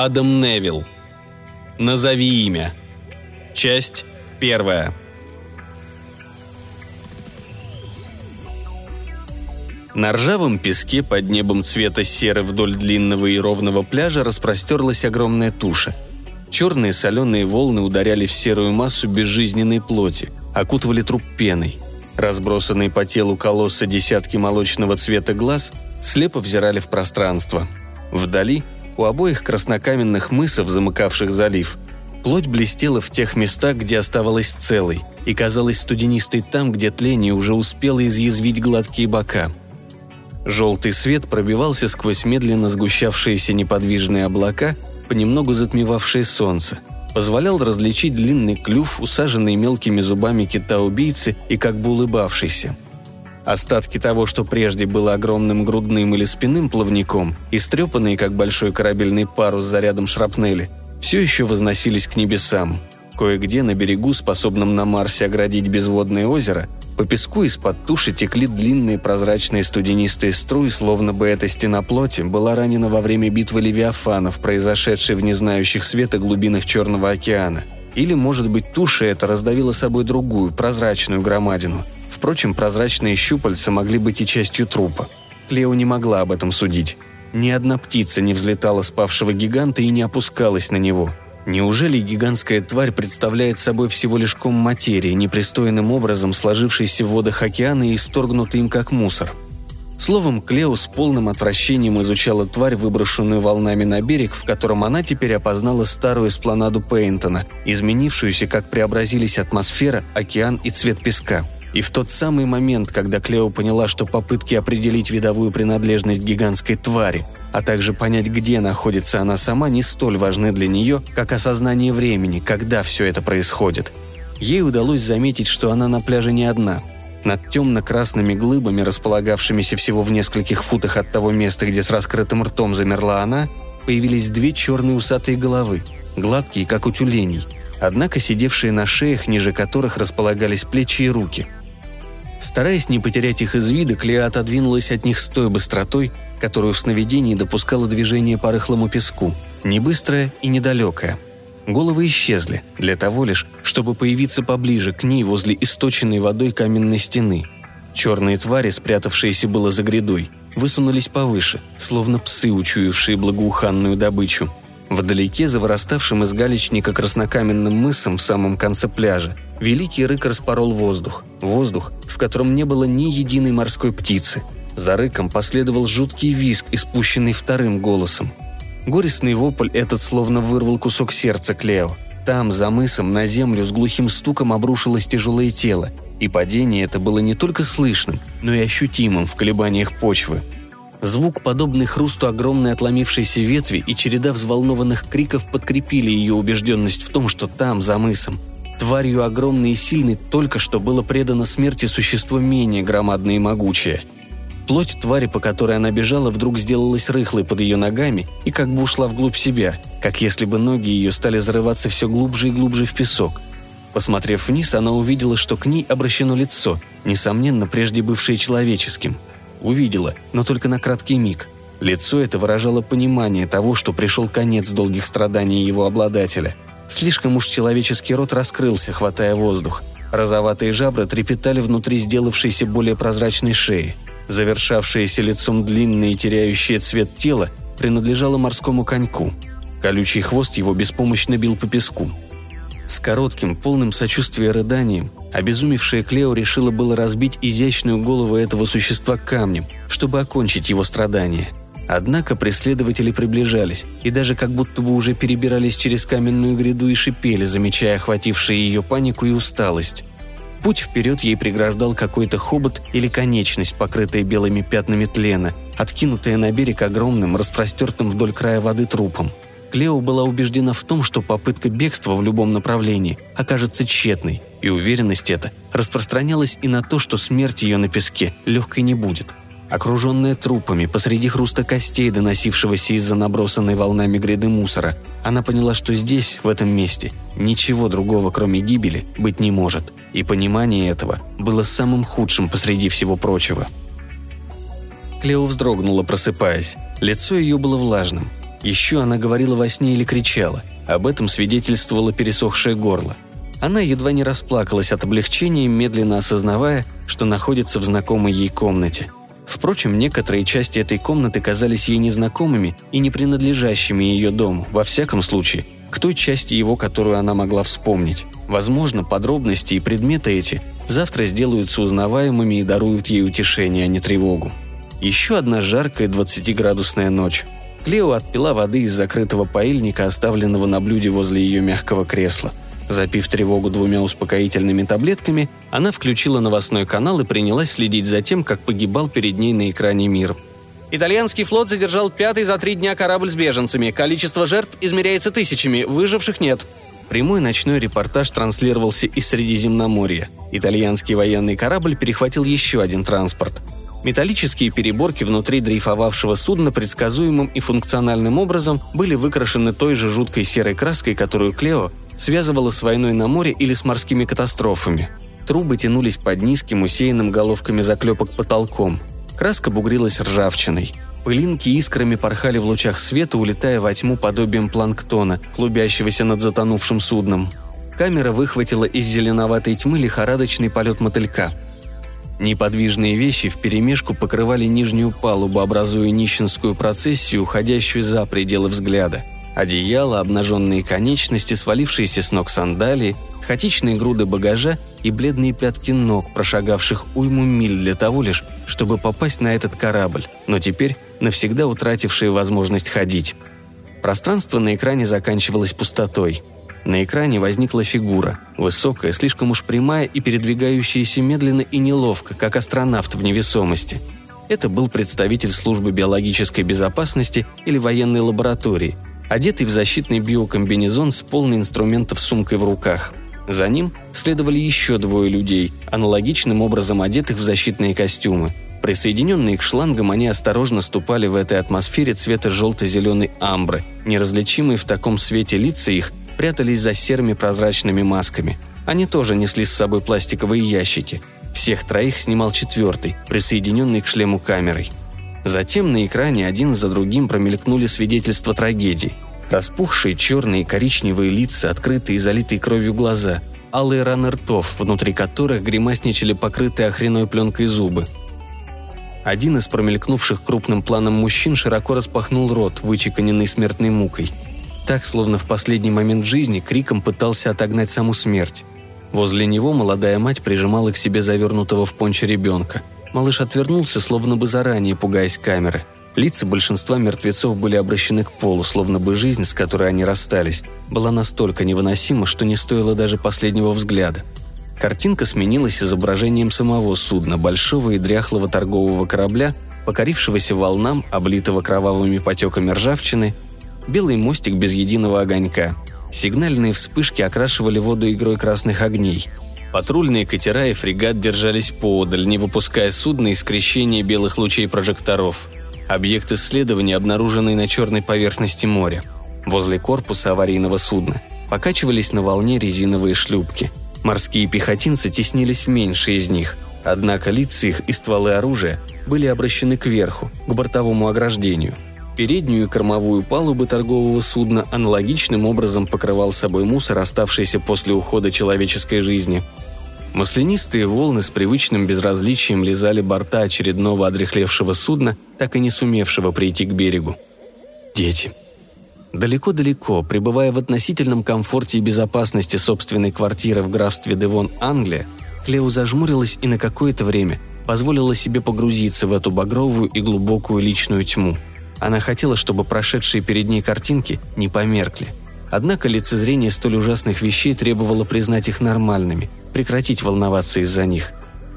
Адам Невилл. Назови имя. Часть первая. На ржавом песке под небом цвета серы вдоль длинного и ровного пляжа распростерлась огромная туша. Черные соленые волны ударяли в серую массу безжизненной плоти, окутывали труп пеной. Разбросанные по телу колосса десятки молочного цвета глаз слепо взирали в пространство. Вдали, у обоих краснокаменных мысов, замыкавших залив, плоть блестела в тех местах, где оставалась целой, и казалась студенистой там, где тление уже успело изъязвить гладкие бока – Желтый свет пробивался сквозь медленно сгущавшиеся неподвижные облака, понемногу затмевавшие солнце. Позволял различить длинный клюв, усаженный мелкими зубами кита-убийцы и как бы улыбавшийся. Остатки того, что прежде было огромным грудным или спинным плавником, истрепанные, как большой корабельный парус зарядом шрапнели, все еще возносились к небесам. Кое-где на берегу, способном на Марсе оградить безводное озеро, по песку из-под туши текли длинные прозрачные студенистые струи, словно бы эта стена плоти была ранена во время битвы левиафанов, произошедшей в незнающих света глубинах Черного океана. Или, может быть, туша эта раздавила собой другую, прозрачную громадину. Впрочем, прозрачные щупальца могли быть и частью трупа. Клео не могла об этом судить. Ни одна птица не взлетала с павшего гиганта и не опускалась на него – Неужели гигантская тварь представляет собой всего лишь ком материи, непристойным образом сложившийся в водах океана и исторгнутый им как мусор? Словом, Клео с полным отвращением изучала тварь, выброшенную волнами на берег, в котором она теперь опознала старую эспланаду Пейнтона, изменившуюся, как преобразились атмосфера, океан и цвет песка – и в тот самый момент, когда Клео поняла, что попытки определить видовую принадлежность гигантской твари, а также понять, где находится она сама, не столь важны для нее, как осознание времени, когда все это происходит. Ей удалось заметить, что она на пляже не одна. Над темно-красными глыбами, располагавшимися всего в нескольких футах от того места, где с раскрытым ртом замерла она, появились две черные усатые головы, гладкие, как у тюленей, однако сидевшие на шеях, ниже которых располагались плечи и руки – Стараясь не потерять их из вида, Клея отодвинулась от них с той быстротой, которую в сновидении допускало движение по рыхлому песку, не и недалекое. Головы исчезли, для того лишь, чтобы появиться поближе к ней возле источенной водой каменной стены. Черные твари, спрятавшиеся было за грядой, высунулись повыше, словно псы, учуявшие благоуханную добычу. Вдалеке, за выраставшим из галечника краснокаменным мысом в самом конце пляжа, великий рык распорол воздух. Воздух, в котором не было ни единой морской птицы. За рыком последовал жуткий визг, испущенный вторым голосом. Горестный вопль этот словно вырвал кусок сердца Клео. Там, за мысом, на землю с глухим стуком обрушилось тяжелое тело, и падение это было не только слышным, но и ощутимым в колебаниях почвы – Звук, подобный хрусту огромной отломившейся ветви и череда взволнованных криков подкрепили ее убежденность в том, что там, за мысом, тварью огромной и сильной только что было предано смерти существо менее громадное и могучее. Плоть твари, по которой она бежала, вдруг сделалась рыхлой под ее ногами и как бы ушла вглубь себя, как если бы ноги ее стали зарываться все глубже и глубже в песок. Посмотрев вниз, она увидела, что к ней обращено лицо, несомненно, прежде бывшее человеческим – Увидела, но только на краткий миг. Лицо это выражало понимание того, что пришел конец долгих страданий его обладателя. Слишком уж человеческий рот раскрылся, хватая воздух. Розоватые жабры трепетали внутри сделавшейся более прозрачной шеи. Завершавшееся лицом длинное и теряющее цвет тело принадлежало морскому коньку. Колючий хвост его беспомощно бил по песку. С коротким, полным сочувствия рыданием, обезумевшая Клео решила было разбить изящную голову этого существа камнем, чтобы окончить его страдания. Однако преследователи приближались и даже как будто бы уже перебирались через каменную гряду и шипели, замечая охватившие ее панику и усталость. Путь вперед ей преграждал какой-то хобот или конечность, покрытая белыми пятнами тлена, откинутая на берег огромным, распростертым вдоль края воды трупом – Клео была убеждена в том, что попытка бегства в любом направлении окажется тщетной, и уверенность эта распространялась и на то, что смерть ее на песке легкой не будет. Окруженная трупами, посреди хруста костей, доносившегося из-за набросанной волнами гряды мусора, она поняла, что здесь, в этом месте, ничего другого, кроме гибели, быть не может. И понимание этого было самым худшим посреди всего прочего. Клео вздрогнула, просыпаясь. Лицо ее было влажным. Еще она говорила во сне или кричала. Об этом свидетельствовало пересохшее горло. Она едва не расплакалась от облегчения, медленно осознавая, что находится в знакомой ей комнате. Впрочем, некоторые части этой комнаты казались ей незнакомыми и не принадлежащими ее дому, во всяком случае, к той части его, которую она могла вспомнить. Возможно, подробности и предметы эти завтра сделаются узнаваемыми и даруют ей утешение, а не тревогу. Еще одна жаркая 20-градусная ночь. Клео отпила воды из закрытого поильника, оставленного на блюде возле ее мягкого кресла. Запив тревогу двумя успокоительными таблетками, она включила новостной канал и принялась следить за тем, как погибал перед ней на экране мир. Итальянский флот задержал пятый за три дня корабль с беженцами. Количество жертв измеряется тысячами, выживших нет. Прямой ночной репортаж транслировался из Средиземноморья. Итальянский военный корабль перехватил еще один транспорт. Металлические переборки внутри дрейфовавшего судна предсказуемым и функциональным образом были выкрашены той же жуткой серой краской, которую Клео связывала с войной на море или с морскими катастрофами. Трубы тянулись под низким, усеянным головками заклепок потолком. Краска бугрилась ржавчиной. Пылинки искрами порхали в лучах света, улетая во тьму подобием планктона, клубящегося над затонувшим судном. Камера выхватила из зеленоватой тьмы лихорадочный полет мотылька – Неподвижные вещи вперемешку покрывали нижнюю палубу, образуя нищенскую процессию, уходящую за пределы взгляда. Одеяло, обнаженные конечности, свалившиеся с ног сандалии, хаотичные груды багажа и бледные пятки ног, прошагавших уйму миль для того лишь, чтобы попасть на этот корабль, но теперь навсегда утратившие возможность ходить. Пространство на экране заканчивалось пустотой – на экране возникла фигура, высокая, слишком уж прямая и передвигающаяся медленно и неловко, как астронавт в невесомости. Это был представитель службы биологической безопасности или военной лаборатории, одетый в защитный биокомбинезон с полной инструментов сумкой в руках. За ним следовали еще двое людей, аналогичным образом одетых в защитные костюмы. Присоединенные к шлангам, они осторожно ступали в этой атмосфере цвета желто-зеленой амбры. Неразличимые в таком свете лица их прятались за серыми прозрачными масками. Они тоже несли с собой пластиковые ящики. Всех троих снимал четвертый, присоединенный к шлему камерой. Затем на экране один за другим промелькнули свидетельства трагедии. Распухшие черные и коричневые лица, открытые и залитые кровью глаза, алые раны ртов, внутри которых гримасничали покрытые охреной пленкой зубы. Один из промелькнувших крупным планом мужчин широко распахнул рот, вычеканенный смертной мукой – так, словно в последний момент жизни, криком пытался отогнать саму смерть. Возле него молодая мать прижимала к себе завернутого в пончо ребенка. Малыш отвернулся, словно бы заранее пугаясь камеры. Лица большинства мертвецов были обращены к полу, словно бы жизнь, с которой они расстались, была настолько невыносима, что не стоило даже последнего взгляда. Картинка сменилась изображением самого судна, большого и дряхлого торгового корабля, покорившегося волнам, облитого кровавыми потеками ржавчины белый мостик без единого огонька. Сигнальные вспышки окрашивали воду игрой красных огней. Патрульные катера и фрегат держались поодаль, не выпуская судна из скрещения белых лучей прожекторов. Объект исследования, обнаруженный на черной поверхности моря. Возле корпуса аварийного судна покачивались на волне резиновые шлюпки. Морские пехотинцы теснились в меньшие из них, однако лица их и стволы оружия были обращены кверху, к бортовому ограждению – Переднюю и кормовую палубы торгового судна аналогичным образом покрывал собой мусор, оставшийся после ухода человеческой жизни. Маслянистые волны с привычным безразличием лизали борта очередного одрехлевшего судна, так и не сумевшего прийти к берегу. Дети. Далеко-далеко, пребывая в относительном комфорте и безопасности собственной квартиры в графстве Девон, Англия, Клео зажмурилась и на какое-то время позволила себе погрузиться в эту багровую и глубокую личную тьму – она хотела, чтобы прошедшие перед ней картинки не померкли. Однако лицезрение столь ужасных вещей требовало признать их нормальными, прекратить волноваться из-за них.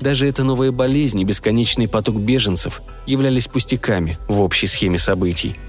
Даже эта новая болезнь и бесконечный поток беженцев являлись пустяками в общей схеме событий –